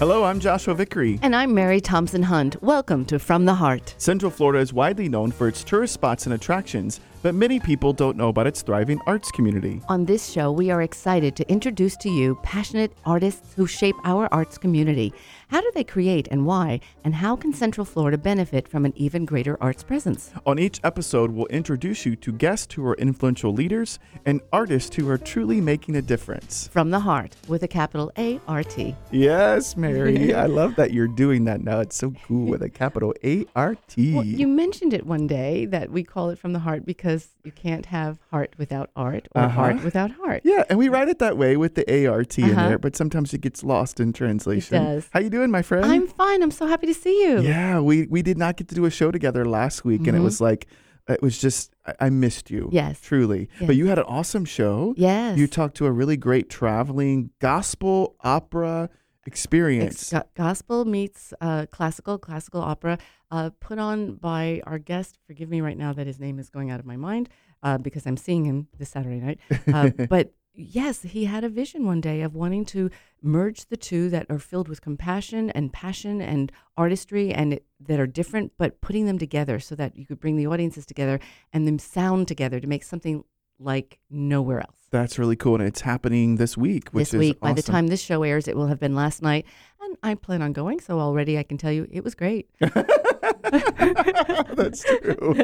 Hello, I'm Joshua Vickery. And I'm Mary Thompson Hunt. Welcome to From the Heart. Central Florida is widely known for its tourist spots and attractions, but many people don't know about its thriving arts community. On this show, we are excited to introduce to you passionate artists who shape our arts community. How do they create and why? And how can Central Florida benefit from an even greater arts presence? On each episode, we'll introduce you to guests who are influential leaders and artists who are truly making a difference. From the Heart with a capital A R T. Yes, Mary. I love that you're doing that now. It's so cool with a capital A R T. Well, you mentioned it one day that we call it From the Heart because you can't have heart without art or Uh-huh. art without heart. Yeah, and we write it that way with the ART in Uh-huh. there, but sometimes it gets lost in translation. does. How you doing, my friend? I'm fine. I'm so happy to see you. Yeah, we we did not get to do a show together last week, and it Mhm. was like it was just I, I missed you. Yes. truly. Yes. But you had an awesome show. Yes. You talked to a really great traveling gospel opera experience. It's gospel meets uh, classical, classical opera, uh, put on by our guest. Forgive me right now that his name is going out of my mind uh, because I'm seeing him this Saturday night. Uh, but yes, he had a vision one day of wanting to merge the two that are filled with compassion and passion and artistry and it, that are different, but putting them together so that you could bring the audiences together and them sound together to make something like nowhere else. That's really cool, and it's happening this week. Which this is week. By the time this show airs, it will have been last night, and I plan on going. So already, I can tell you it was great. That's true.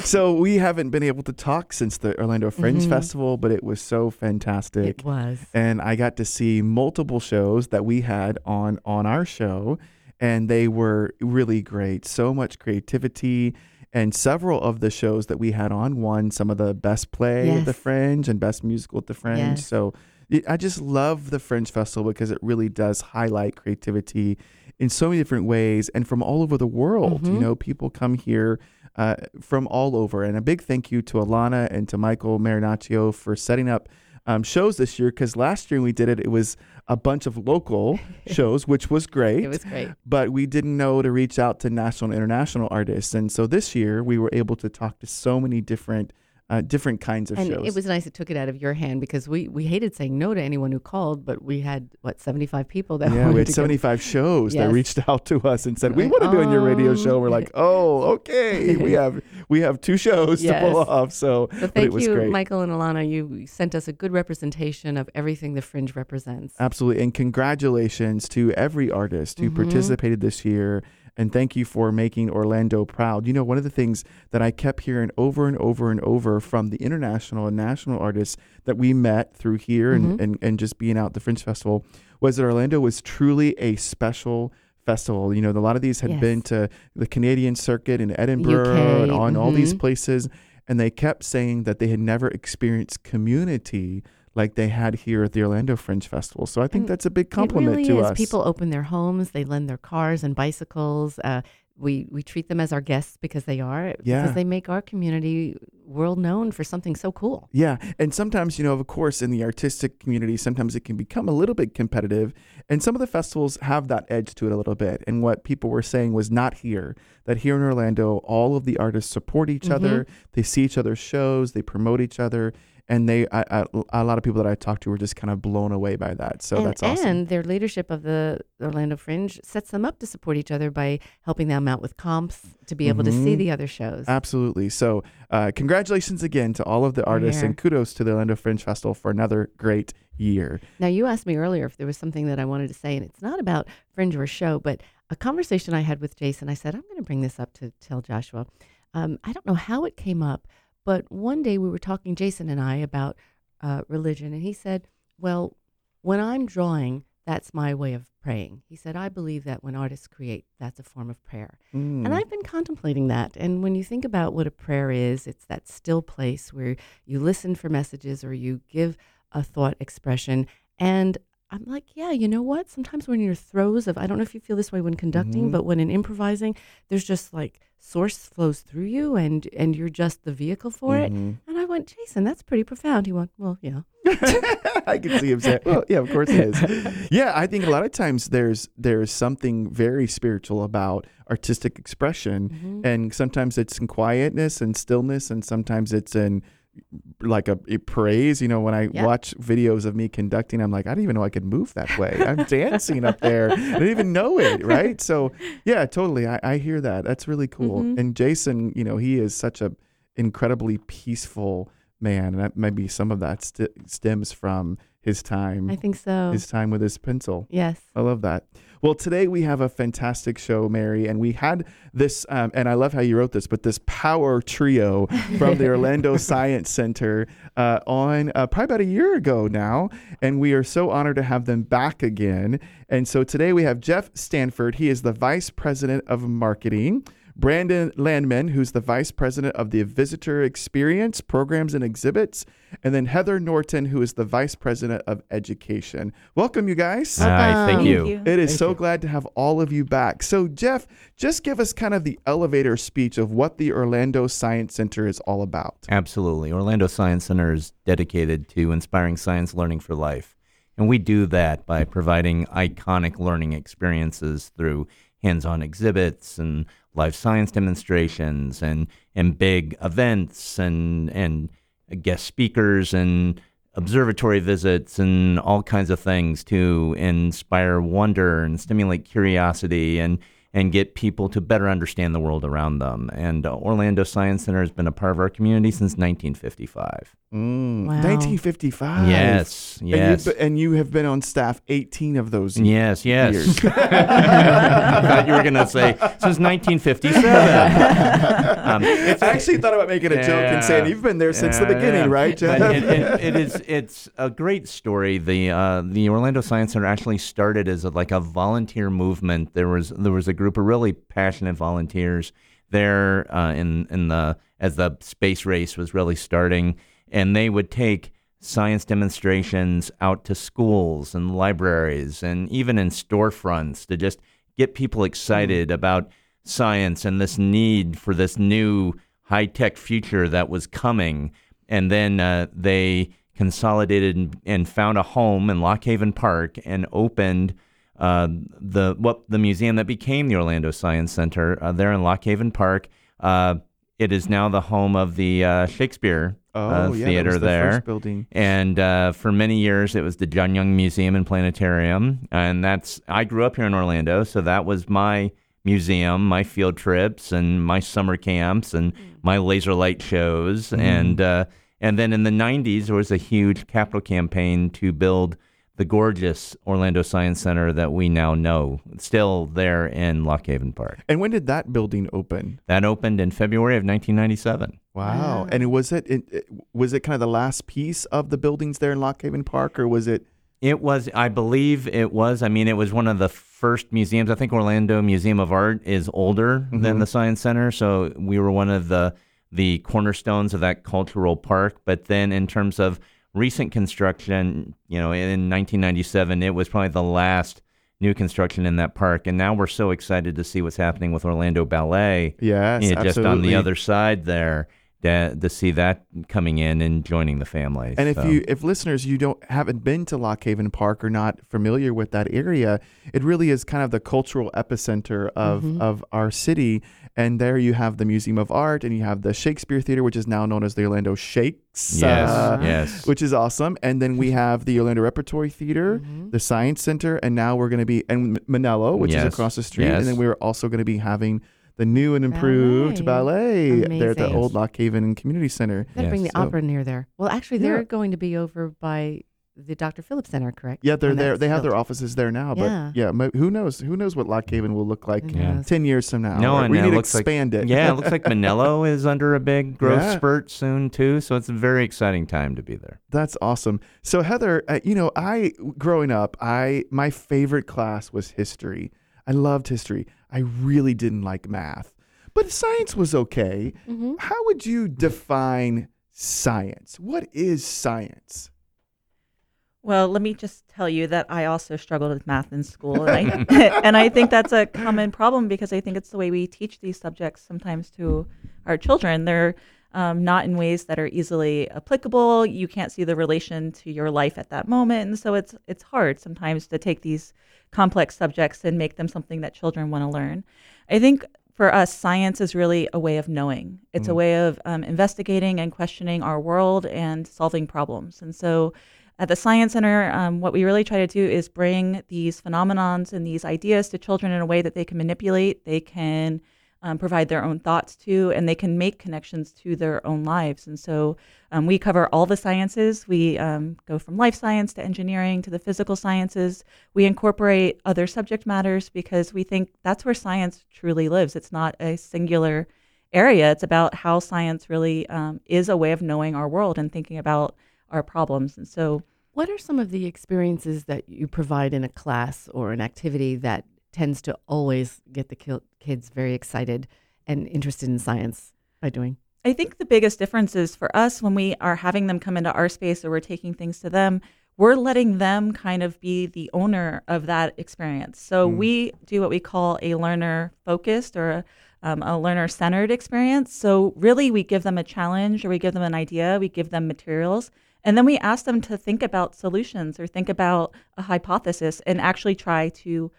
so we haven't been able to talk since the Orlando Fringe Mhm. Festival, but it was so fantastic. It was. and I got to see multiple shows that we had on on our show, and they were really great. So much creativity, and several of the shows that we had on won some of the best play at the Fringe and best musical at the Fringe. Yes. So it, I just love the Fringe Festival because it really does highlight creativity in so many different ways and from all over the world. You Mhm. know, people come here. Uh, from all over, and a big thank you to Alauna and to Michael Marinaccio for setting up um, shows this year because last year when we did it, it was a bunch of local shows, which was great. It was great. but we didn't know to reach out to national and international artists. And so this year we were able to talk to so many different uh, different kinds of And shows. it was nice it took it out of your hand because we, we hated saying no to anyone who called, but we had, what, 75 people that yeah, we had go. 75 shows that reached out to us and said, "We Like, want to do on your radio um, show." We're like, "Oh, okay. we have we have two shows to pull off." So, but thank it was you, great. Michael and Alauna. You sent us a good representation of everything the Fringe represents. Absolutely. And congratulations to every artist who Mhm. participated this year. And thank you for making Orlando proud. You know, one of the things that I kept hearing over and over and over from the international and national artists that we met through here and, Mhm. and, and just being out at the Fringe Festival was that Orlando was truly a special festival. You know, a lot of these had Yes. been to the Canadian circuit in Edinburgh UK, and on all these mhm. places. And they kept saying that they had never experienced community like they had here at the Orlando Fringe Festival. So I think And that's a big compliment really to is. us. People open their homes, they lend their cars and bicycles. Uh, we we treat them as our guests because they are. Yeah. Because they make our community world known for something so cool. Yeah, and sometimes you know, of course, in the artistic community, sometimes it can become a little bit competitive, and some of the festivals have that edge to it a little bit. And what people were saying was not here. That here in Orlando, all of the artists support each other. They see each other's shows. They promote each other. And they, I, I, a lot of people that I talked to were just kind of blown away by that. So and, that's awesome. and their leadership of the Orlando Fringe sets them up to support each other by helping them out with comps to be able to see Mhm. the other shows. Absolutely. So, uh, congratulations again to all of the artists, and kudos to the Orlando Fringe Festival for another great year. Now, you asked me earlier if there was something that I wanted to say, and it's not about Fringe or show, but a conversation I had with Jason. I said, I'm going to bring this up to tell Joshua. Um, I don't know how it came up, but one day we were talking, Jason and I, about uh, religion, and he said, Well, when I'm drawing, that's my way of praying. He said, I believe that when artists create, that's a form of prayer. Mm. And I've been contemplating that. And when you think about what a prayer is, it's that still place where you listen for messages or you give a thought expression. And I'm like, yeah, you know what? Sometimes when you're throes of, I don't know if you feel this way when conducting, Mhm. but when in improvising, there's just like source flows through you and and you're just the vehicle for it. Mhm. And I went, Jason, that's pretty profound. He went, well, yeah. I can see him saying, "Well, yeah, of course it is." Yeah, I think a lot of times there's there's something very spiritual about artistic expression, Mhm. and sometimes it's in quietness and stillness, and sometimes it's in like a, a praise. You know, when I Yeah. watch videos of me conducting, I'm like, I didn't even know I could move that way. I'm dancing up there. I didn't even know it, right? So yeah, totally. I, I hear that. That's really cool. Mhm. And Jason, you know, he is such a incredibly peaceful man, and that maybe some of that st- stems from his time, I think so. his time with his pencil. yes. I love that. Well, today we have a fantastic show, Mary, and we had this, um, and I love how you wrote this, but this power trio from the Orlando Science Center uh, on uh, probably about a year ago now, and we are so honored to have them back again. And so today we have Jeff Stanford. He is the Vice President of Marketing. Brandon Landman, who's the Vice President of the Visitor Experience Programs and Exhibits, and then Heather Norton, who is the Vice President of Education. Welcome, you guys. Hi, thank Welcome. you. It is Thank so you. glad to have all of you back. So, Jeff, just give us kind of the elevator speech of what the Orlando Science Center is all about. Absolutely. Orlando Science Center is dedicated to inspiring science learning for life. And we do that by providing iconic learning experiences through hands on exhibits and live science demonstrations and, and big events and, and guest speakers and observatory visits and all kinds of things to inspire wonder and stimulate curiosity and and get people to better understand the world around them. And uh, Orlando Science Center has been a part of our community since 1955. Mm, Wow. 1955. Yes, And yes. you've, and you have been on staff 18 of those Yes, yes. years. I thought you were going to say since 1957. um, I actually thought about making a joke and saying you've been there since the beginning, yeah. right, Jeff? It, it, it is. It's a great story. The uh, the Orlando Science Center actually started as a, like a volunteer movement. There was there was a group of really passionate volunteers there uh, in in the as the space race was really starting, and they would take science demonstrations out to schools and libraries and even in storefronts to just get people excited about science and this need for this new high tech future that was coming. And then uh, they consolidated and, and found a home in Lock Haven Park and opened uh, the what the museum that became the Orlando Science Center uh, there in Lock Haven Park. Uh, it is now the home of the uh, Shakespeare oh, uh, yeah, that theater was the there. first building. And uh, for many years, it was the John Young Museum and Planetarium, and that's I grew up here in Orlando, so that was my museum, my field trips, and my summer camps, and my laser light shows, and uh, and then in the '90s, there was a huge capital campaign to build the gorgeous Orlando Science Center that we now know, still there in Lock Haven Park. And when did that building open? That opened in February of 1997. Wow. Wow. And was it, it, it was it kind of the last piece of the buildings there in Lock Haven Park, or was it? It was, I believe it was. I mean, it was one of the first museums. I think Orlando Museum of Art is older than Mhm. the Science Center, so we were one of the the cornerstones of that cultural park. But then, in terms of recent construction, you know, in 1997, it was probably the last new construction in that park. And now we're so excited to see what's happening with Orlando Ballet, Yes, you know, just on the other side there. To, to see that coming in and joining the family. And if you, if listeners, you don't haven't been to Lock Haven Park or not familiar with that area, it really is kind of the cultural epicenter of Mhm. of our city. And there you have the Museum of Art, and you have the Shakespeare Theater, which is now known as the Orlando Shakes. yes, uh, yes, Which is awesome. And then we have the Orlando Repertory Theater, Mhm. the Science Center, and now we're going to be and Mennello, which is across the street. yes. And then we're also going to be having the new and improved ballet, Ballet. there at the old Lock Haven Community Center. Gotta bring the So- opera near there. Well, actually, they're going to be over by the Dr. Phillips Center, correct? Yeah, they're there. They have their offices there now. But Yeah. yeah, mo- who knows? Who knows what Lock Haven will look like Yeah. ten years from now? No, Right? and we need to looks like- expand it. Yeah, it looks like Mennello is under a big growth Yeah. spurt soon too. So it's a very exciting time to be there. That's awesome. So Heather, uh, you know, I growing up, I my favorite class was history. I loved history. I really didn't like math, but science was okay. Mhm. How would you define science? What is science? Well, let me just tell you that I also struggled with math in school, and I, and I think that's a common problem because I think it's the way we teach these subjects sometimes to our children. They're um, not in ways that are easily applicable. You can't see the relation to your life at that moment, and so it's it's hard sometimes to take these complex subjects and make them something that children want to learn. I think for us, science is really a way of knowing. It's a Mm. way of um, investigating and questioning our world and solving problems. And so, at the Science Center, um, what we really try to do is bring these phenomenons and these ideas to children in a way that they can manipulate, they can um, provide their own thoughts to, and they can make connections to their own lives. And so, um, we cover all the sciences. We um, go from life science to engineering to the physical sciences. We incorporate other subject matters because we think that's where science truly lives. It's not a singular area. It's about how science really um, is a way of knowing our world and thinking about our problems. And so, What are some of the experiences that you provide in a class or an activity that tends to always get the kids very excited and interested in science by doing? I think the biggest difference is for us when we are having them come into our space or we're taking things to them, we're letting them kind of be the owner of that experience. So Mm. we do what we call a learner focused or a, um, a learner centered experience. So really, we give them a challenge or we give them an idea, we give them materials. And then we ask them to think about solutions or think about a hypothesis and actually try to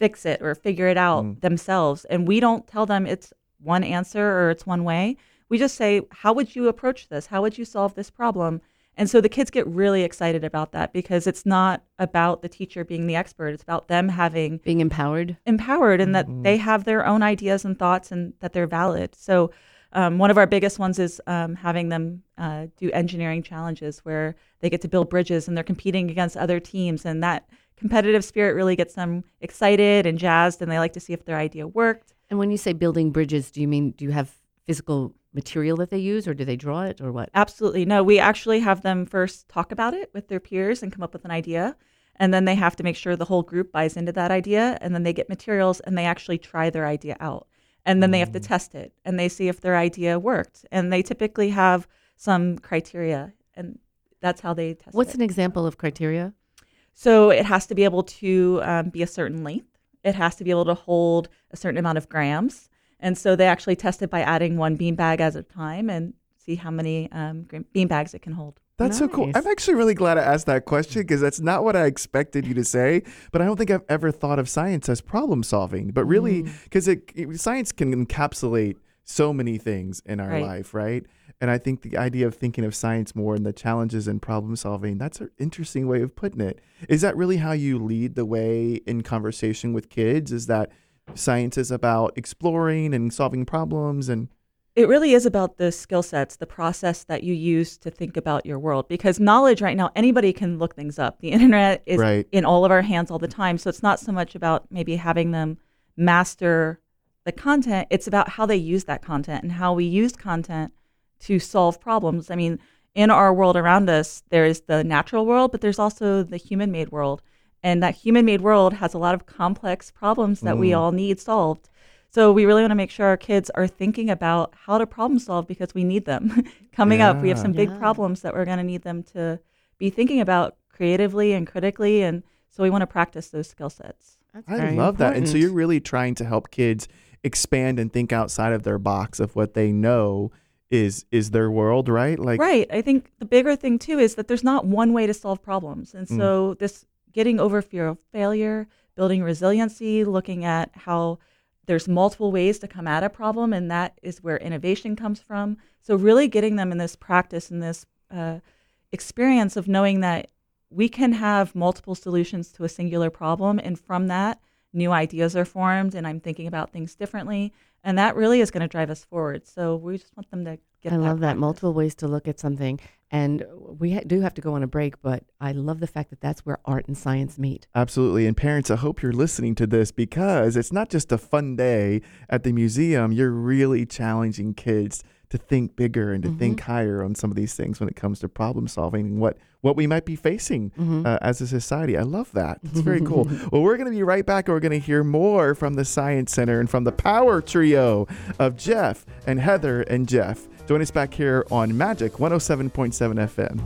fix it or figure it out Mm. themselves. And we don't tell them it's one answer or it's one way. We just say, How would you approach this? How would you solve this problem? And so the kids get really excited about that because it's not about the teacher being the expert. It's about them having Being empowered? empowered and that Mhm. they have their own ideas and thoughts and that they're valid. So, um, one of our biggest ones is um, having them uh, do engineering challenges where they get to build bridges and they're competing against other teams. And that competitive spirit really gets them excited and jazzed, and they like to see if their idea worked. And when you say building bridges, do you mean do you have physical material that they use or do they draw it or what? Absolutely. No, we actually have them first talk about it with their peers and come up with an idea. And then they have to make sure the whole group buys into that idea. And then they get materials and they actually try their idea out. And then they have to mm. test it and they see if their idea worked. And they typically have some criteria. And that's how they test it. What's it. an example of criteria? So it has to be able to um, be a certain length. It has to be able to hold a certain amount of grams. And so they actually test it by adding one beanbag at a time and see how many um, gra- beanbags it can hold. That's so cool. I'm actually really glad I asked that question because that's not what I expected you to say. But I don't think I've ever thought of science as problem solving. But really, Mm. because it, it- science can encapsulate so many things in our Right. life, right? And I think the idea of thinking of science more and the challenges and problem solving, that's an interesting way of putting it. Is that really how you lead the way in conversation with kids? Is that science is about exploring and solving problems and It really is about the skill sets, the process that you use to think about your world. Because knowledge right now, anybody can look things up. The internet is Right. in all of our hands all the time. So it's not so much about maybe having them master the content, it's about how they use that content and how we use content to solve problems. I mean, in our world around us, there is the natural world, but there's also the human made world. And that human made world has a lot of complex problems that we Mm. all need solved. So we really want to make sure our kids are thinking about how to problem solve because we need them. Coming up, we have some big Yeah. problems that we're going to need them to be thinking about creatively and critically. And so we want to practice those skill sets. That's I very love that. And so you're really trying to help kids expand and think outside of their box of what they know is is their world, right? Like right. I think the bigger thing too is that there's not one way to solve problems. And Mm. so this getting over fear of failure, building resiliency, looking at how there's multiple ways to come at a problem and that is where innovation comes from. So really getting them in this practice and this uh, experience of knowing that we can have multiple solutions to a singular problem and from that new ideas are formed and I'm thinking about things differently and that really is going to drive us forward. So we just want them to get I that love that practice. multiple ways to look at something. And we ha- do have to go on a break, but I love the fact that that's where art and science meet. Absolutely. And parents, I hope you're listening to this because it's not just a fun day at the museum. You're really challenging kids to think bigger and to Mhm. think higher on some of these things when it comes to problem solving and what, what we might be facing Mhm. uh, as a society. I love that. It's very cool. well, we're going to be right back and we're going to hear more from the Science Center and from the power trio of Jeff and Heather and Jeff. Join us back here on Magic 107.7 FM.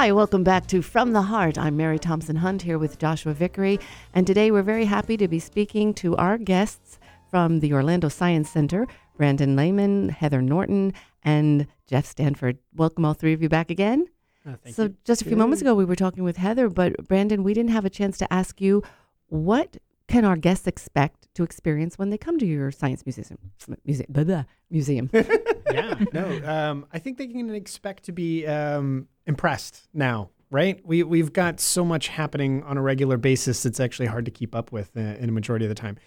Hi, welcome back to From the Heart. I'm Mary Thompson Hunt here with Joshua Vickery, and today we're very happy to be speaking to our guests from the Orlando Science Center Brandon Lehman, Heather Norton, and Jeff Stanford. Welcome, all three of you back again. Uh, so, you. just a few moments ago, we were talking with Heather, but Brandon, we didn't have a chance to ask you what can our guests expect to experience when they come to your science museum? Museum. Blah, blah, museum. yeah, no, um, I think they can expect to be um, impressed now, right? We we've got so much happening on a regular basis; it's actually hard to keep up with uh, in a majority of the time.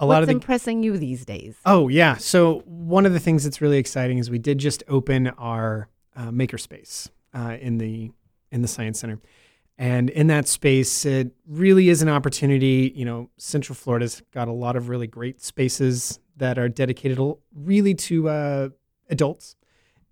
A What's lot of the impressing you these days? oh yeah, so one of the things that's really exciting is we did just open our uh, makerspace uh, in the in the science center. And in that space, it really is an opportunity. You know, Central Florida's got a lot of really great spaces that are dedicated really to uh, adults,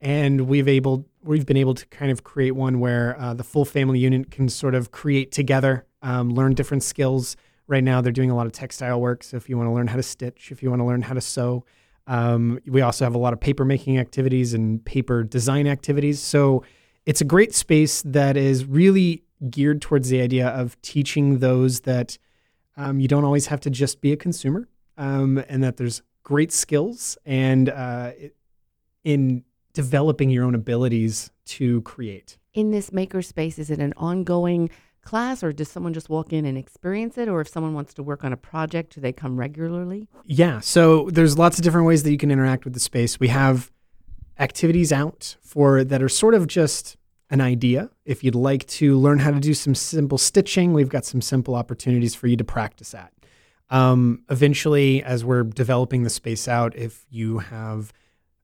and we've able we've been able to kind of create one where uh, the full family unit can sort of create together, um, learn different skills. Right now, they're doing a lot of textile work. So if you want to learn how to stitch, if you want to learn how to sew, um, we also have a lot of paper making activities and paper design activities. So it's a great space that is really geared towards the idea of teaching those that um, you don't always have to just be a consumer um, and that there's great skills and uh, in developing your own abilities to create. in this makerspace, is it an ongoing class or does someone just walk in and experience it? Or if someone wants to work on a project, do they come regularly? Yeah, so there's lots of different ways that you can interact with the space. We have activities out for that are sort of just an idea. If you'd like to learn how to do some simple stitching, we've got some simple opportunities for you to practice at. Um, eventually, as we're developing the space out, if you have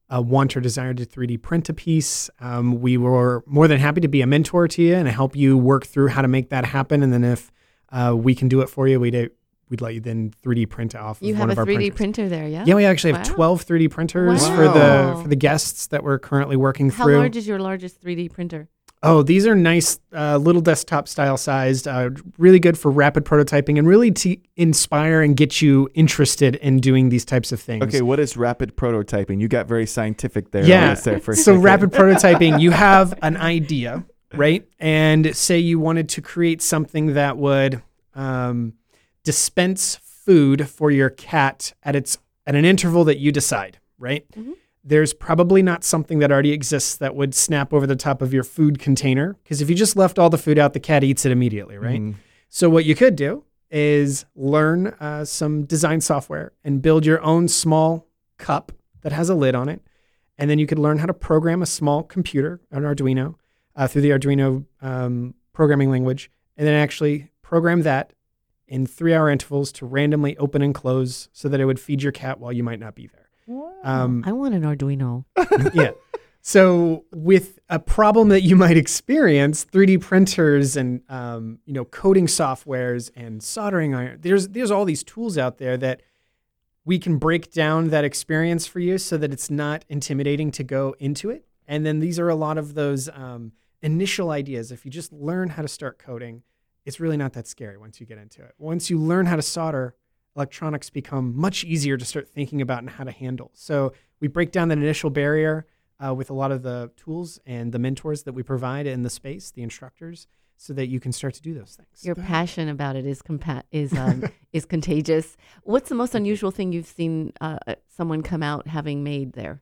a want or desire to 3D print a piece, um, we were more than happy to be a mentor to you and help you work through how to make that happen. And then if uh, we can do it for you, we'd we'd let you then 3D print off. You of have one a of our 3D printers. printer there, yeah? Yeah, we actually have Wow. 12 3D printers for the for the guests that we're currently working How through. How large is your largest 3D printer? Oh, these are nice, uh, little desktop style sized, uh, really good for rapid prototyping and really to inspire and get you interested in doing these types of things. Okay, what is rapid prototyping? You got very scientific there. Yeah. There for so second. rapid prototyping, you have an idea, right? And say you wanted to create something that would um, dispense food for your cat at its at an interval that you decide, right? Mhm. There's probably not something that already exists that would snap over the top of your food container because if you just left all the food out, the cat eats it immediately, right? Mhm. So what you could do is learn uh, some design software and build your own small cup that has a lid on it, and then you could learn how to program a small computer, an Arduino, uh, through the Arduino um, programming language, and then actually program that in three-hour intervals to randomly open and close so that it would feed your cat while you might not be there. Um, I want an Arduino. yeah. So with a problem that you might experience, 3D printers and um, you know coding softwares and soldering iron, there's there's all these tools out there that we can break down that experience for you so that it's not intimidating to go into it. And then these are a lot of those um, initial ideas. If you just learn how to start coding, it's really not that scary once you get into it. Once you learn how to solder, electronics become much easier to start thinking about and how to handle. So we break down that initial barrier uh, with a lot of the tools and the mentors that we provide in the space, the instructors, so that you can start to do those things. Your passion about it is compa- is um, is contagious. What's the most unusual thing you've seen uh, uh, someone come out having made there?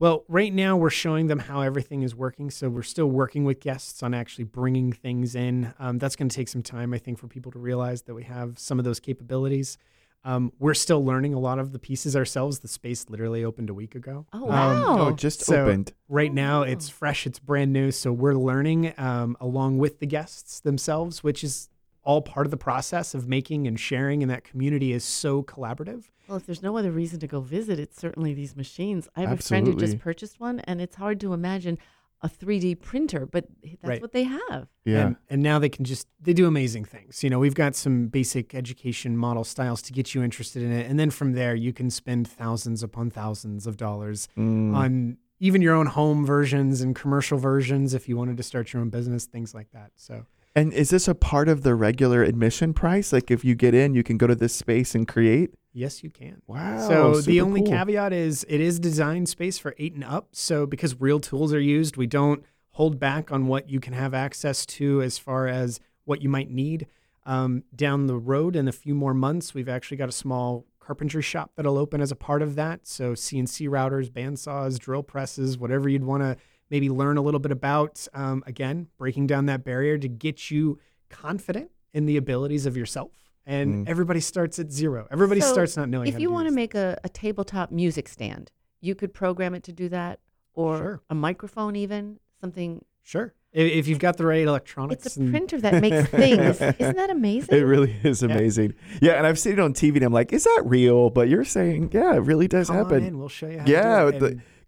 Well, right now we're showing them how everything is working. So we're still working with guests on actually bringing things in. Um, that's going to take some time, I think, for people to realize that we have some of those capabilities. Um, we're still learning a lot of the pieces ourselves. The space literally opened a week ago. Oh Um, wow! Oh, just So- opened. Right now, Oh. it's fresh, it's brand new. So we're learning um, along with the guests themselves, which is all part of the process of making and sharing. And that community is so collaborative. Well, if there's no other reason to go visit, it's certainly these machines. I have a friend who just purchased one, and it's hard to imagine a 3D printer, but that's Right. what they have. Yeah. And, and now they can just they do amazing things. You know, we've got some basic education model styles to get you interested in it, and then from there you can spend thousands upon thousands of dollars Mm. on even your own home versions and commercial versions if you wanted to start your own business, things like that. So And is this a part of the regular admission price? Like if you get in, you can go to this space and create? yes, you can. Wow. So the only cool. caveat is it is design space for eight and up. So because real tools are used, we don't hold back on what you can have access to as far as what you might need. Um, down the road in a few more months, we've actually got a small carpentry shop that'll open as a part of that. So CNC routers, bandsaws, drill presses, whatever you'd want to maybe learn a little bit about. Um, again, breaking down that barrier to get you confident in the abilities of yourself. And Mm. everybody starts at zero. Everybody So, starts not knowing. If how you to want to make a, a tabletop music stand, you could program it to do that, or Sure. a microphone, even something. sure, if, if you've got the right electronics, It's a and- printer that makes things. Isn't that amazing? It really is amazing. Yeah. and I've seen it on TV, and I'm like, is that real? But you're saying, yeah, it really does come on happen. in, we'll show you how. Yeah,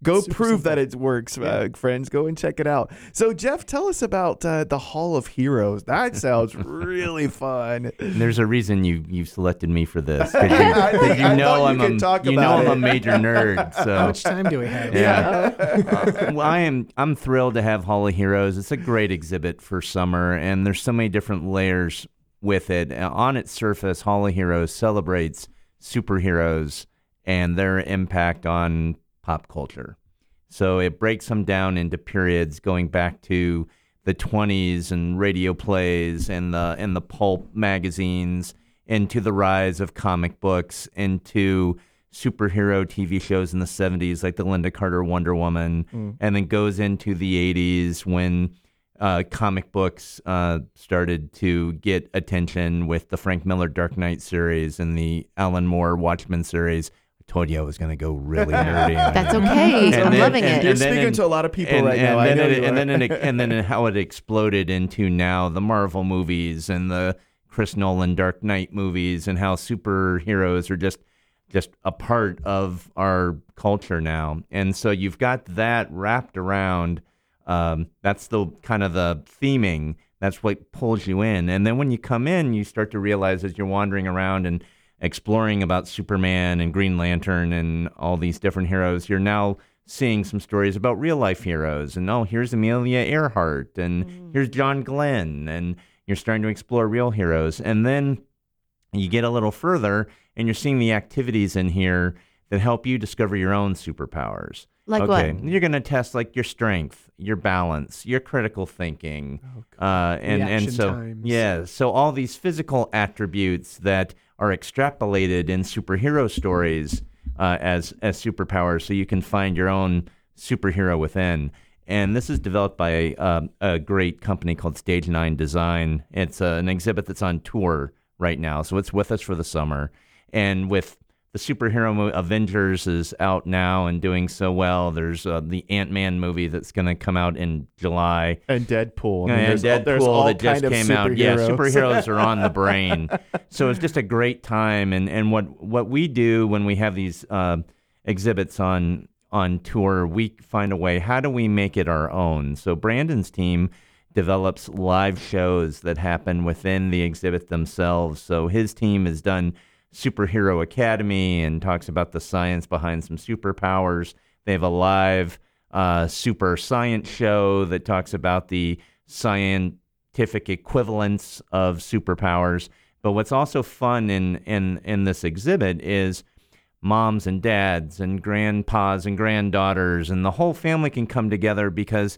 to do it. the- And Go super prove that it works, Yeah. uh, friends. Go and check it out. So, Jeff, tell us about uh, the Hall of Heroes. That sounds really fun. And there's a reason you you selected me for this. 'cause you, I 'cause think- you I know I'm could a talk you know about I'm a major nerd. So How So much time do we have? Yeah. Uh, well, I am. I'm thrilled to have Hall of Heroes. It's a great exhibit for summer, and there's so many different layers with it. Uh, On its surface, Hall of Heroes celebrates superheroes and their impact on pop culture. So it breaks them down into periods going back to the 20s and radio plays and the and the pulp magazines into the rise of comic books into superhero TV shows in the 70s like the Lynda Carter Wonder Woman and then goes into the 80s when uh, comic books uh, started to get attention with the Frank Miller Dark Knight series and the Alan Moore Watchmen series. I told you I was going to go really nerdy. That's okay. And I'm then- loving and- it. You're speaking in- to a lot of people and, right and now. I Then it, and then it, and then it- how it exploded into now the Marvel movies and the Chris Nolan Dark Knight movies and how superheroes are just just a part of our culture now. And so you've got that wrapped around. Um, that's the kind of the theming. That's what pulls you in. And then when you come in, you start to realize as you're wandering around and exploring about Superman and Green Lantern and all these different heroes, you're now seeing some stories about real life heroes. And oh, here's Amelia Earhart and here's John Glenn. And you're starting to explore real heroes. And then you get a little further and you're seeing the activities in here that help you discover your own superpowers. Like okay, what? you're going to test like your strength, your balance, your critical thinking, uh, and and so times. yeah, so all these physical attributes that are extrapolated in superhero stories uh, as as superpowers, so you can find your own superhero within. And this is developed by a, um, a great company called Stage Nine Design. It's uh, an exhibit that's on tour right now, so it's with us for the summer. And with the superhero movie Avengers is out now and doing so well. There's uh, the Ant Man movie that's going to come out in July. and Deadpool. I mean, and there's all- Deadpool all that just came out. Yeah, superheroes. superheroes are on the brain. So it's just a great time. And, and what what we do when we have these uh, exhibits on on tour, we find a way. How do we make it our own? So Brandon's team develops live shows that happen within the exhibit themselves. So his team has done Superhero Academy and talks about the science behind some superpowers. They have a live uh, super science show that talks about the scientific equivalents of superpowers. But what's also fun in, in, in this exhibit is moms and dads and grandpas and granddaughters and the whole family can come together because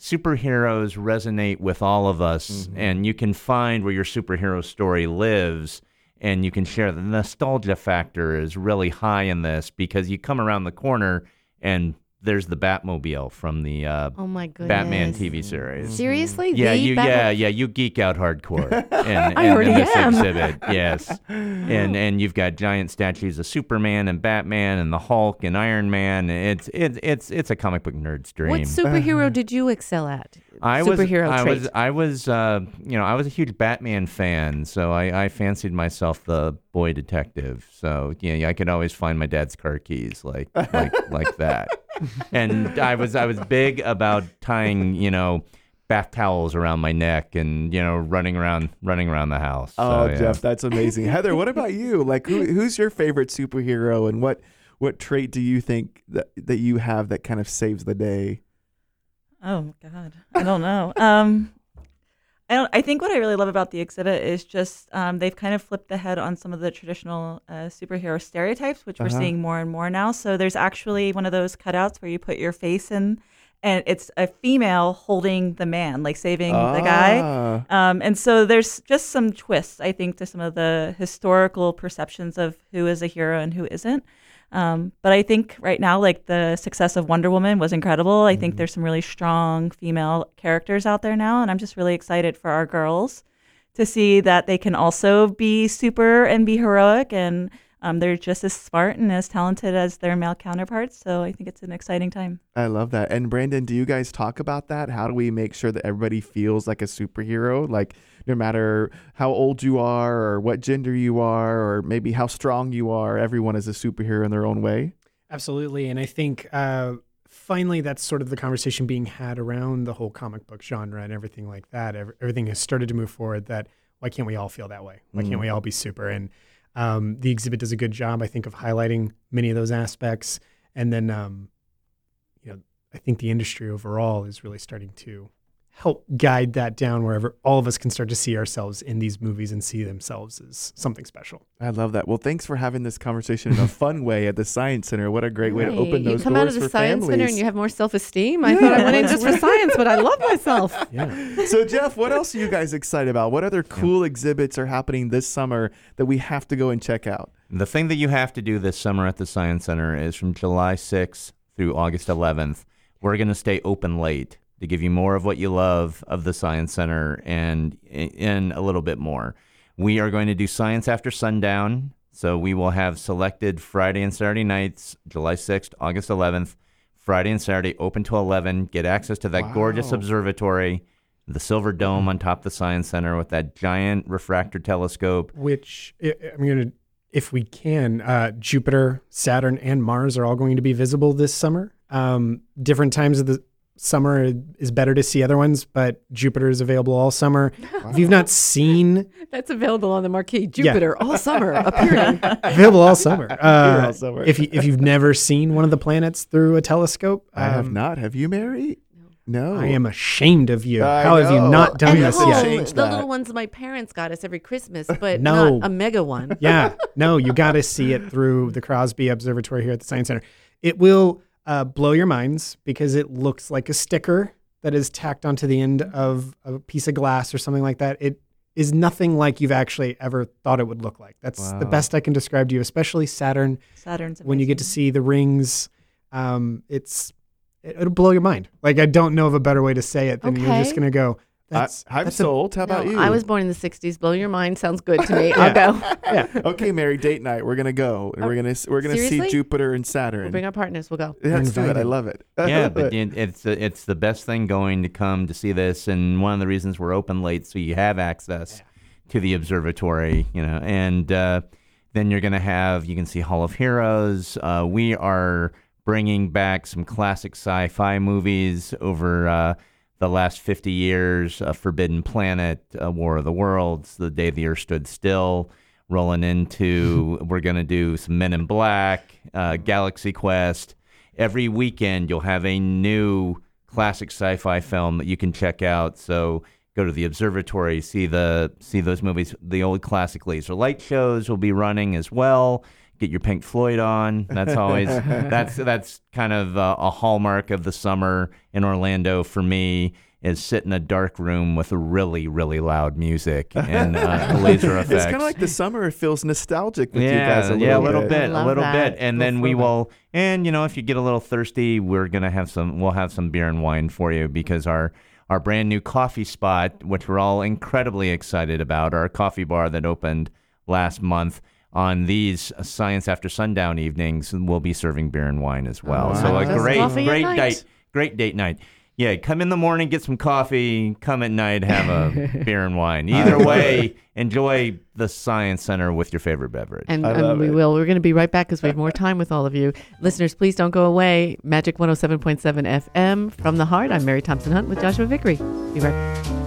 superheroes resonate with all of us and you can find where your superhero story lives and you can share. The nostalgia factor is really high in this because you come around the corner and there's the Batmobile from the uh, Oh my goodness. Batman TV series. Seriously? Yeah, The you Batman- yeah, yeah, you geek out hardcore in, I in, already in this am. exhibit. Yes. and and you've got giant statues of Superman and Batman and the Hulk and Iron Man. It's it's it's it's a comic book nerd's dream. What superhero did you excel at? I was superhero I trait. was I was uh, you know I was a huge Batman fan, so I, I fancied myself the boy detective. So yeah, I could always find my dad's car keys like like like that. And I was I was big about tying you know bath towels around my neck and you know running around running around the house. Oh, So, yeah. Jeff, that's amazing. Heather, what about you? Like, who, who's your favorite superhero, and what what trait do you think that that you have that kind of saves the day? Oh God, I don't know. Um, I don't. I think what I really love about the exhibit is just um, they've kind of flipped the head on some of the traditional uh, superhero stereotypes, which we're Uh-huh. seeing more and more now. So there's actually one of those cutouts where you put your face in, and it's a female holding the man, like saving the guy. Ah. Um, and so there's just some twists, I think, to some of the historical perceptions of who is a hero and who isn't. Um, but I think right now, like the success of Wonder Woman was incredible. I think there's some really strong female characters out there now, and I'm just really excited for our girls to see that they can also be super and be heroic, and um, they're just as smart and as talented as their male counterparts. So I think it's an exciting time. I love that. And Brandon, do you guys talk about that? How do we make sure that everybody feels like a superhero? Like no matter how old you are or what gender you are or maybe how strong you are, everyone is a superhero in their own way. Absolutely. And I think uh, finally that's sort of the conversation being had around the whole comic book genre and everything like that. Ev- everything has started to move forward that why can't we all feel that way? Why can't we all be super? And um, the exhibit does a good job, I think, of highlighting many of those aspects. And then, um, you know, I think the industry overall is really starting to help guide that down wherever all of us can start to see ourselves in these movies and see themselves as something special. I love that. Well, thanks for having this conversation in a fun way at the Science Center. What a great way to open those doors for families. you come out of the science families. center and you have more self-esteem. I thought I went in just for science, but I love myself. Yeah. so Jeff, what else are you guys excited about? What other cool exhibits are happening this summer that we have to go and check out? The thing that you have to do this summer at the Science Center is from July 6th through August 11th, we're going to stay open late to give you more of what you love of the Science Center and in a little bit more. We are going to do Science After Sundown. So we will have selected Friday and Saturday nights, July 6th, August 11th, Friday and Saturday open till 11. Get access to that gorgeous observatory, the silver dome on top of the Science Center with that giant refractor telescope. which I- I'm going to, if we can, uh, Jupiter, Saturn, and Mars are all going to be visible this summer. Um, different times of the summer is better to see other ones, but Jupiter is available all summer. If you've not seen That's available on the marquee. Jupiter all summer appearing. available all summer, uh, all summer. if you, if you've never seen one of the planets through a telescope, I have um, not. Have you, Mary? No. I am ashamed of you. I How have you not done and At this home, yet? change the little ones my parents got us every Christmas, but No. not a mega one. yeah, no, you got to see it through the Crosby Observatory here at the Science Center. It will uh, blow your minds because it looks like a sticker that is tacked onto the end of a piece of glass or something like that. It is nothing like you've actually ever thought it would look like. That's the best I can describe to you, especially Saturn. Saturn's When you get to see the rings, um, it's it, it'll blow your mind. Like I don't know of a better way to say it than you're just gonna go. I, That's I'm that's a- sold. How about No, you? I was born in the 60s. Blow your mind sounds good to me. I'll go. yeah. okay, Mary. Date night. We're gonna go. And we're gonna we're gonna see Jupiter and We'll Saturn. bring our partners. We'll go. Let's do it. I love it. yeah, but it, it's the- it's the best thing going to come to see this, and one of the reasons we're open late, so you have access to the observatory, you know, and uh, then you're gonna have you can see Hall of Heroes. Uh, we are bringing back some classic sci-fi movies over uh, the last 50 years: uh, Forbidden Planet, uh, War of the Worlds, The Day the Earth Stood Still. Rolling into, we're gonna do some Men in Black, uh, Galaxy Quest every weekend you'll have a new classic sci-fi film that you can check out. So go to the observatory, see the see those movies. The old classic laser light shows will be running as well. Get your Pink Floyd on. That's always that's that's kind of uh, a hallmark of the summer in Orlando for me. Is sit in a dark room with really really loud music and uh, laser effects. It's kind of like the summer. It feels nostalgic with yeah, you guys a little yeah, a bit. little bit, a little that. bit, and Go then we for that. will. And you know, if you get a little thirsty, we're gonna have some. We'll have some beer and wine for you because our our brand new coffee spot, which we're all incredibly excited about, our coffee bar that opened last month. On these Science After Sundown evenings, we'll be serving beer and wine as well. Oh, so a That's great, coffee great night. date, great date night. Yeah, come in the morning, get some coffee. Come at night, have a beer and wine. Either way, enjoy the Science Center with your favorite beverage. And, I and we it. will. We're going to be right back because we have more time with all of you. Listeners, please don't go away. Magic 107.7 FM from the heart. I'm Mary Thompson Hunt with Joshua Vickery. Be right back.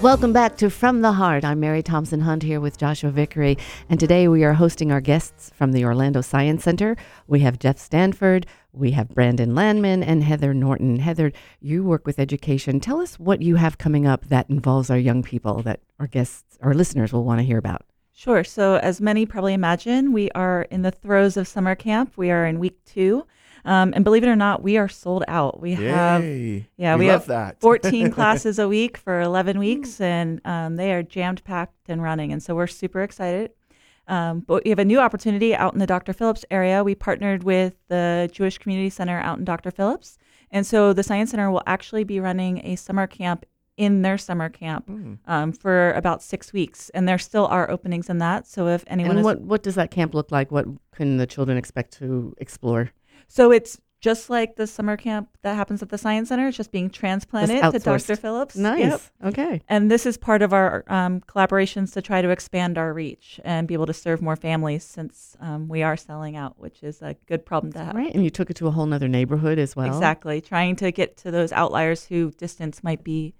Welcome back to From the Heart. I'm Mary Thompson Hunt here with Joshua Vickery, and today we are hosting our guests from the Orlando Science Center. We have Jeff Stanford, we have Brandon Landman, and Heather Norton. Heather, you work with education. Tell us what you have coming up that involves our young people that our guests, our listeners will want to hear about. Sure. So, as many probably imagine, we are in the throes of summer camp. We are in week two. Um, and believe it or not, we are sold out. We have yeah, we, we have that. 14 classes a week for 11 weeks, and um, they are jammed packed and running. And so we're super excited. Um, but we have a new opportunity out in the Dr. Phillips area. We partnered with the Jewish Community Center out in Dr. Phillips. And so the Science Center will actually be running a summer camp in their summer camp Mm. um, for about six weeks. And there still are openings in that. So if anyone and is what, what does that camp look like? What can the children expect to explore? So it's just like the summer camp that happens at the Science Center. It's just being transplanted to. Dr. Phillips. Nice. Yep. Okay. And this is part of our um, collaborations to try to expand our reach and be able to serve more families since um, we are selling out, which is a good problem to have. Right. And you took it to a whole other neighborhood as well. Exactly. Trying to get to those outliers who distance might be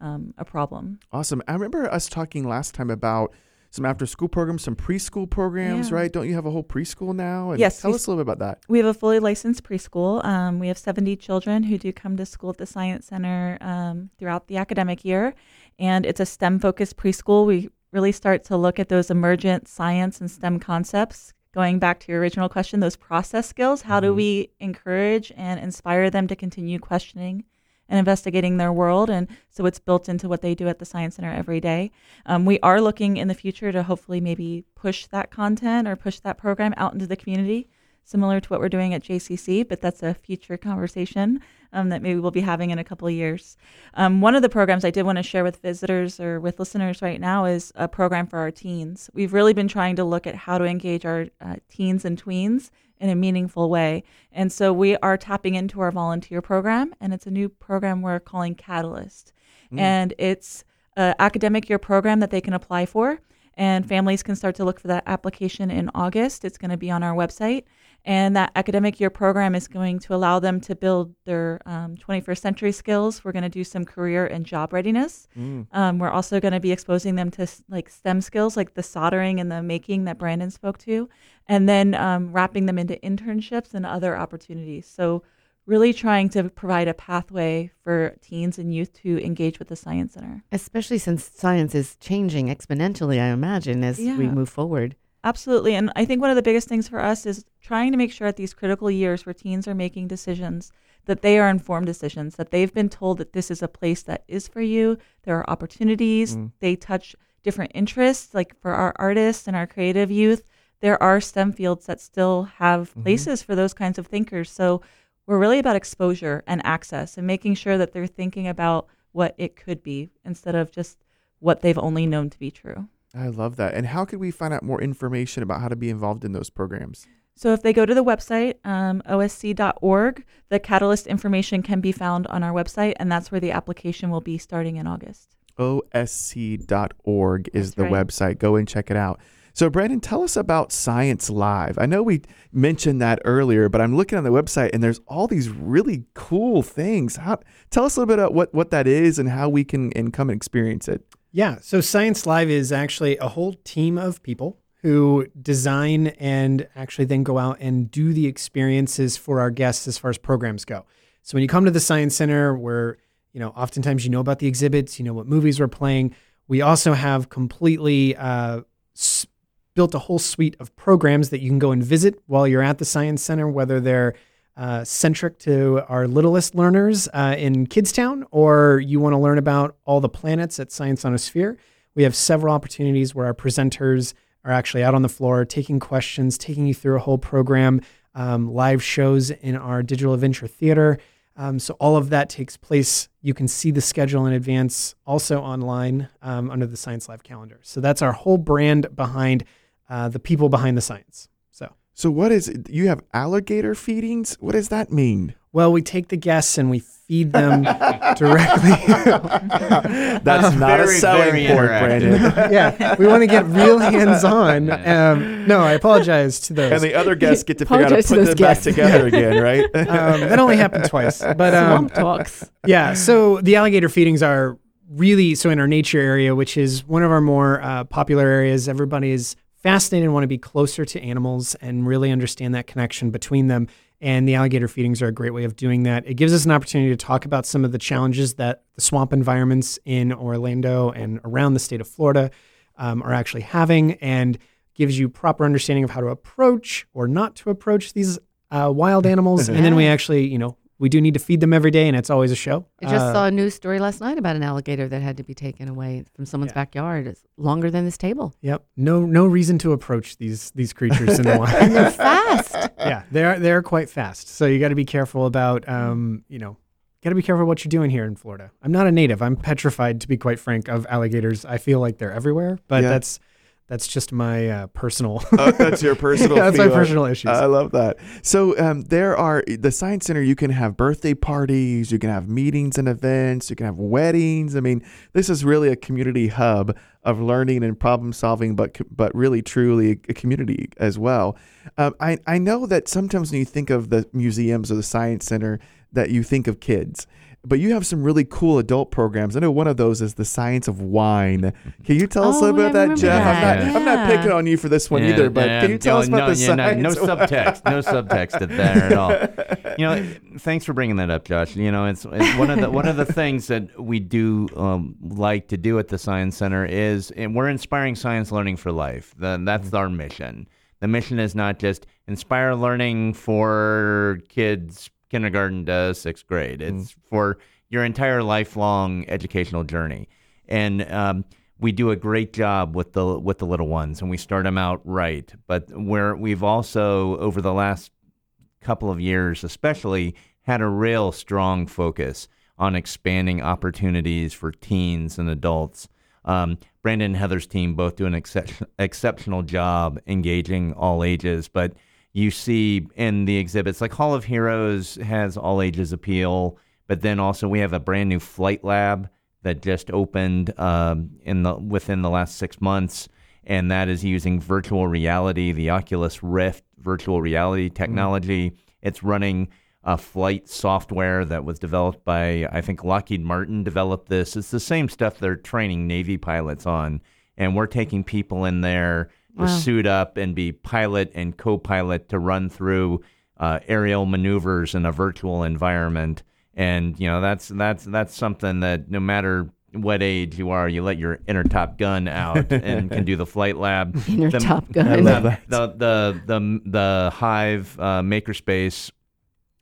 um, a problem. Awesome. I remember us talking last time about some after school programs, some preschool programs, Yeah. right? Don't you have a whole preschool now? And Yes, Tell us a little bit about that. We have a fully licensed preschool. Um, we have 70 children who do come to school at the Science Center um, throughout the academic year. And it's a STEM focused preschool. We really start to look at those emergent science and STEM concepts. Going back to your original question, those process skills, how do Mhm. we encourage and inspire them to continue questioning and investigating their world? And so it's built into what they do at the Science Center every day. Um, we are looking in the future to hopefully maybe push that content or push that program out into the community similar to what we're doing at JCC, but that's a future conversation um, that maybe we'll be having in a couple of years. Um, one of the programs I did want to share with visitors or with listeners right now is a program for our teens. We've really been trying to look at how to engage our uh, teens and tweens in a meaningful way. And so we are tapping into our volunteer program, and it's a new program we're calling Catalyst. Mm. And it's an academic year program that they can apply for and families can start to look for that application in August. It's going to be on our website. And that academic year program is going to allow them to build their um, 21st century skills. We're going to do some career and job readiness. Mm. Um, we're also going to be exposing them to like STEM skills, like the soldering and the making that Brandon spoke to, and then um, wrapping them into internships and other opportunities. So, really trying to provide a pathway for teens and youth to engage with the Science Center. Especially since science is changing exponentially, I imagine, as we move forward. Absolutely. And I think one of the biggest things for us is trying to make sure at these critical years where teens are making decisions that they are informed decisions, that they've been told that this is a place that is for you. There are opportunities. Mm. They touch different interests. Like for our artists and our creative youth, there are STEM fields that still have Mhm. places for those kinds of thinkers. So we're really about exposure and access and making sure that they're thinking about what it could be instead of just what they've only known to be true. I love that. And how could we find out more information about how to be involved in those programs? So if they go to the website, um, osc.org, the Catalyst information can be found on our website, and that's where the application will be starting in August. osc.org is That's the right. website. Go and check it out. So, Brandon, tell us about Science Live. I know we mentioned that earlier, but I'm looking on the website and there's all these really cool things. How, tell us a little bit about what, what that is and how we can and come and experience it. Yeah. So Science Live is actually a whole team of people who design and actually then go out and do the experiences for our guests as far as programs go. So when you come to the Science Center, where you know oftentimes you know about the exhibits, you know what movies we're playing. We also have completely uh, built a whole suite of programs that you can go and visit while you're at the Science Center, whether they're uh, centric to our littlest learners uh, in Kidstown, or you want to learn about all the planets at Science on a Sphere. We have several opportunities where our presenters are actually out on the floor taking questions, taking you through a whole program, um, live shows in our Digital Adventure Theater. Um, so all of that takes place. You can see the schedule in advance, also online um, under the Science Live calendar. So that's our whole brand behind uh, the people behind the science. So. So, what is it? you have alligator feedings? What does that mean? Well, we take the guests and we feed them directly. That's not a Very, selling point. Brandon. yeah, we want to get real hands-on. Um, no, I apologize to those. and the other guests get to figure out how to Apologize to put those them back together again, right? um, that only happened twice, but um, Swamp talks. yeah. So the alligator feedings are really so in our nature area, which is one of our more uh, popular areas. Everybody is fascinated and want to be closer to animals and really understand that connection between them. And the alligator feedings are a great way of doing that. It gives us an opportunity to talk about some of the challenges that the swamp environments in Orlando and around the state of Florida um, are actually having, and gives you proper understanding of how to approach or not to approach these uh, wild animals. And then we actually, you know, we do need to feed them every day, and it's always a show. I just Uh, saw a news story last night about an alligator that had to be taken away from someone's Yeah. backyard. It's longer than this table. Yep. No no reason to approach these these creatures in the And wild. they're fast. yeah, they're they're quite fast. So you got to be careful about um, you know, got to be careful what you're doing here in Florida. I'm not a native. I'm petrified to be quite frank of alligators. I feel like they're everywhere, but Yeah. that's that's just my uh, personal Oh, that's your personal. Yeah, that's my personal issues. I love that. So um, there are the science center. You can have birthday parties. You can have meetings and events. You can have weddings. I mean, this is really a community hub of learning and problem solving, but but really truly a community as well. Um, I I know that sometimes when you think of the museums or the science center, that you think of kids. But you have some really cool adult programs. I know one of those is the science of wine. Can you tell us a Oh, little bit about that, remember Jeff? I'm that. not, I'm not picking on you for this one Yeah, either, but yeah, can you tell no, us about no, the yeah, no, science? no of subtext, no subtext at there at all. You know, thanks for bringing that up, Josh. You know, it's, it's one of the one of the things that we do um, like to do at the Science Center is, and we're inspiring science learning for life. The, that's our mission. The mission is not just inspire learning for kids kindergarten to sixth grade. It's for your entire lifelong educational journey, and um, we do a great job with the with the little ones, and we start them out right. But where we've also over the last couple of years, especially, had a real strong focus on expanding opportunities for teens and adults. Um, Brandon and Heather's team both do an excep- exceptional job engaging all ages, but you see in the exhibits, like Hall of Heroes has all ages appeal, but then also we have a brand new flight lab that just opened um, in the within the last six months, and that is using virtual reality, the Oculus Rift virtual reality technology. It's running a flight software that was developed by I think Lockheed Martin developed this. It's the same stuff they're training Navy pilots on, and we're taking people in there to Wow. suit up and be pilot and co-pilot to run through uh, aerial maneuvers in a virtual environment. And you know that's that's that's something that no matter what age you are, you let your inner Top Gun out and can do the flight lab. Inner The- Top Gun. the, the the the the Hive uh, Makerspace.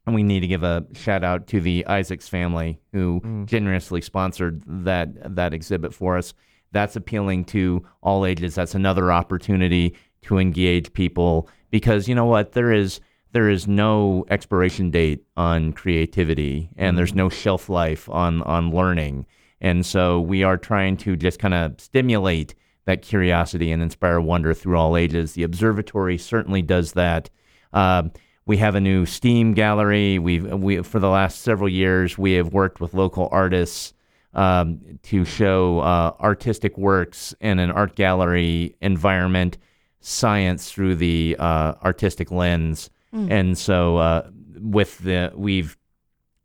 And we need to give a shout out to the Isaacs family who generously sponsored that that exhibit for us. That's appealing to all ages. That's another opportunity to engage people because you know what there is there is no expiration date on creativity and there's no shelf life on on learning. And so we are trying to just kind of stimulate that curiosity and inspire wonder through all ages. The observatory certainly does that. Um, we have a new STEAM gallery. We've we for the last several years we have worked with local artists um, to show uh, artistic works in an art gallery environment, science through the uh, artistic lens. And so uh, with the we've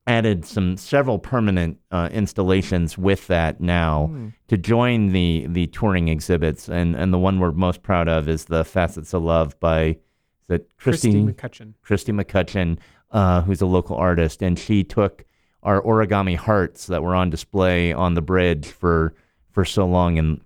added some several permanent uh, installations with that now to join the the touring exhibits and and the one we're most proud of is the facets of love by Christy Christine McCutcheon. Christy McCutcheon, uh, who's a local artist, and she took our origami hearts that were on display on the bridge for for so long and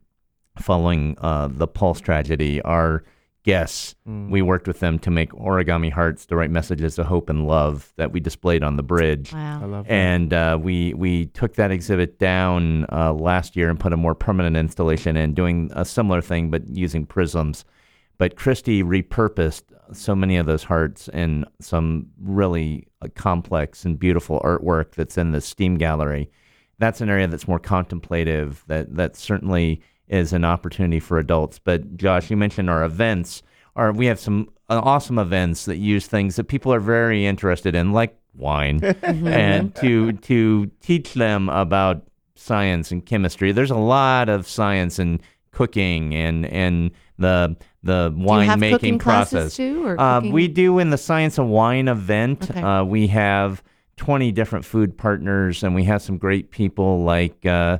following uh, the Pulse tragedy. Our guests, we worked with them to make origami hearts to write messages of hope and love that we displayed on the bridge. Wow. I love that. And uh, we we took that exhibit down uh, last year and put a more permanent installation in, doing a similar thing but using prisms. But Christie repurposed so many of those hearts in some really uh, complex and beautiful artwork that's in the Steam Gallery. That's an area that's more contemplative. That that certainly is an opportunity for adults. But Josh, you mentioned our events. Our we have some uh, awesome events that use things that people are very interested in, like wine and to to teach them about science and chemistry. There's a lot of science and cooking and and the the Do you wine making process. too, Uh, we do in the Science of Wine event. Okay. Uh, we have 20 different food partners, and we have some great people like uh,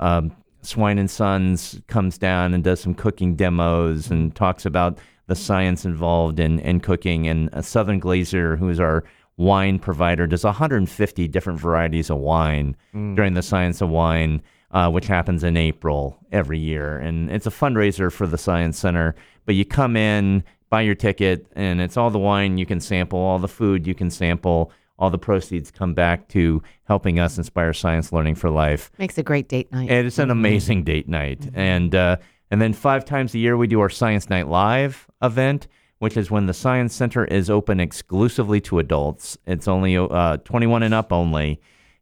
um, Swine and Sons comes down and does some cooking demos and talks about the science involved in, in cooking. And Southern Glazer's, who's our wine provider, does 150 different varieties of wine during the Science of Wine. Uh, which happens in April every year. And it's a fundraiser for the Science Center. But you come in, buy your ticket, and it's all the wine you can sample, all the food you can sample. All the proceeds come back to helping us inspire science learning for life. makes a great date night. And it's an amazing date night. And uh, and then five times a year we do our Science Night Live event, which is when the Science Center is open exclusively to adults. It's only uh, 21 and up only.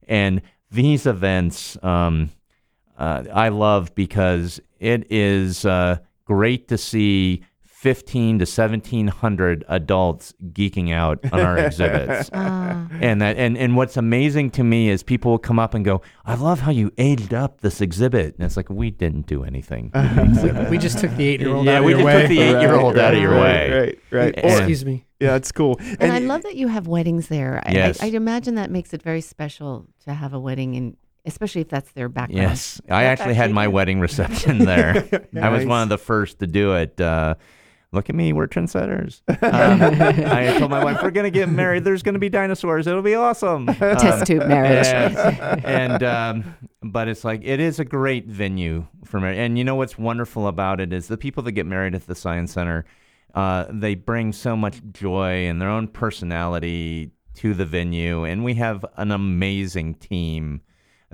And these events um, uh, I love because it is uh, great to see 15 to 1700 adults geeking out on our exhibits. Ah. And that and, and what's amazing to me is people will come up and go, I love how you aged up this exhibit. And it's like we didn't do anything. we just took the eight year old yeah, out we of your way. took the eight year old out of your right, way. Right, right. And- Excuse me. yeah, it's cool. and I love that you have weddings there. I, Yes. I, I imagine that makes it very special to have a wedding, and especially if that's their background. Yes, I Yep, actually had my wedding reception there. I was one of the first to do it. Uh, look at me, we're trendsetters. Um, I told my wife, we're going to get married. There's going to be dinosaurs. It'll be awesome. Test Um, tube marriage. yeah. and um, but it's like it is a great venue for marriage. And you know what's wonderful about it is the people that get married at the Science Center, uh, they bring so much joy and their own personality to the venue, and we have an amazing team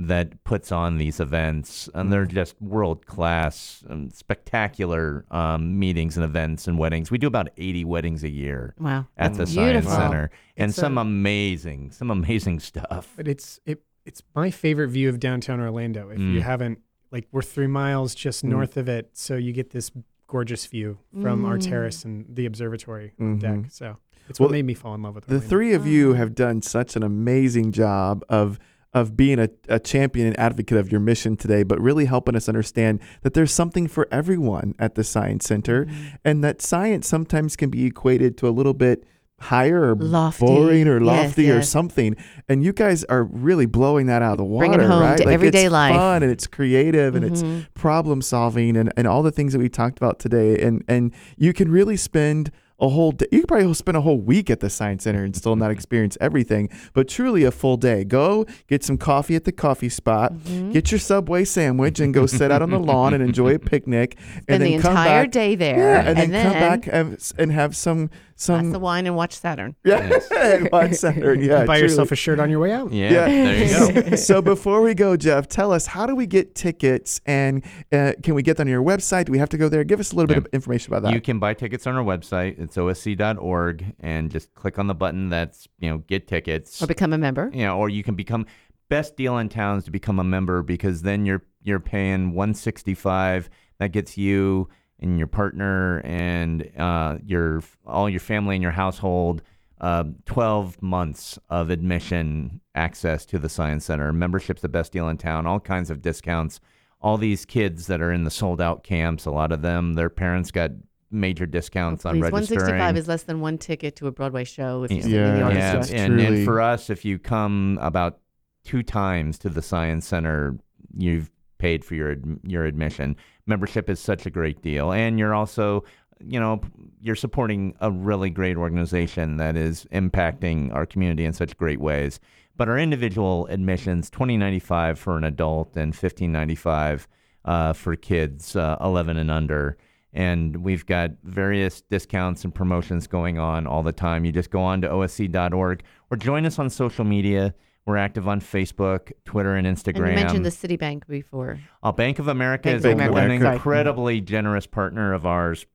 that puts on these events, and they're just world class, um, spectacular um, meetings and events and weddings. We do about eighty weddings a year Wow, at that's the Science beautiful. Center, and It's some a- amazing, some amazing stuff. But it's it it's my favorite view of downtown Orlando. If you Mm. haven't like we're three miles just Mm. north of it, so you get this gorgeous view from our Mm. terrace and the observatory Mhm. deck. So it's Well, what made me fall in love with The Orlando. three of you have done such an amazing job of of being a, a champion and advocate of your mission today, but really helping us understand that there's something for everyone at the Science Center, Mm-hmm. and that science sometimes can be equated to a little bit higher or Lofty. boring or Yes, lofty or something. And you guys are really blowing that out of the water, Bring it home right? to like everyday it's life. fun and it's creative and it's Mhm. problem solving and, and all the things that we talked about today. And and you can really spend a whole day. You could probably spend a whole week at the Science Center and still not experience everything, but truly a full day. Go get some coffee at the coffee spot, Mhm. get your Subway sandwich, and go sit out on the lawn and enjoy a picnic. Spend and then the come entire back, day there, Yeah, and, then, come back and, and have some glass of wine and watch Saturn. yeah, and watch Saturn. Yeah, buy truly. yourself a shirt on your way out. Yeah, Yeah. there you go. so before we go, Jeff, tell us how do we get tickets and uh, can we get them on your website? Do we have to go there? Give us a little bit of information about that. You can buy tickets on our website. It's osc.org, and just click on the button that's you know get tickets. Or become a member. You know, or you can become best deal in town is to become a member because then you're you're paying 165. That gets you and your partner and uh, your all your family and your household. Uh, 12 months of admission access to the Science Center. Membership's the best deal in town. All kinds of discounts. All these kids that are in the sold out camps, a lot of them, their parents got major discounts on Please, registering. 165 is less than one ticket to a Broadway show if you Yeah. in the Yeah. yeah, orchestra. and, and for us, if you come about two times to the Science Center, you've paid for your your admission. Membership is such a great deal, and you're also, you know, you're supporting a really great organization that is impacting our community in such great ways. But our individual admissions, twenty ninety five for an adult and fifteen ninety five uh, for kids uh, eleven and under and we've got various discounts and promotions going on all the time. You just go on to osc.org or join us on social media. We're active on Facebook, Twitter, and Instagram. And you mentioned the Citibank before. Uh, Bank of America Bank is of America, an incredibly generous partner of ours.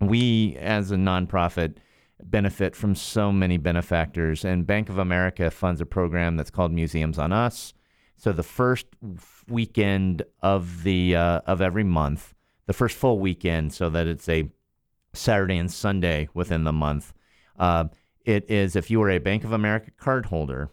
We, as a nonprofit, benefit from so many benefactors, and Bank of America funds a program that's called Museums on Us. So the first weekend of the uh, of every month, the first full weekend, so that it's a Saturday and Sunday within the month, uh, it is if you are a Bank of America card holder,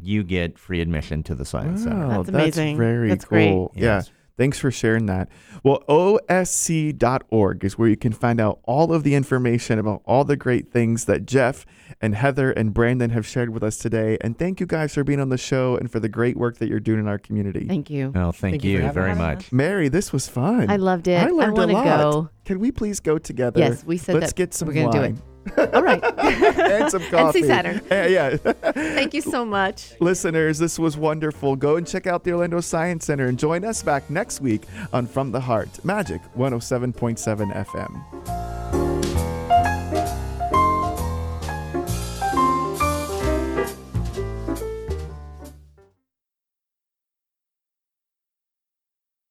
you get free admission to the Science Center. Wow, That's amazing. very That's great. cool. Yeah. Yes. Thanks for sharing that. Well, osc.org is where you can find out all of the information about all the great things that Jeff and Heather and Brandon have shared with us today. And thank you guys for being on the show and for the great work that you're doing in our community. Thank you. Oh, thank, Thank you you, for having very us. much. Mary, this was fun. I loved it. I learned a want to lot. go. Can we please go together? Yes, we said Let's that get some we're gonna do wine. All right. and some coffee. see Saturn. Yeah. Thank you so much. Listeners, this was wonderful. Go and check out the Orlando Science Center and join us back next week on From the Heart Magic 107.7 FM.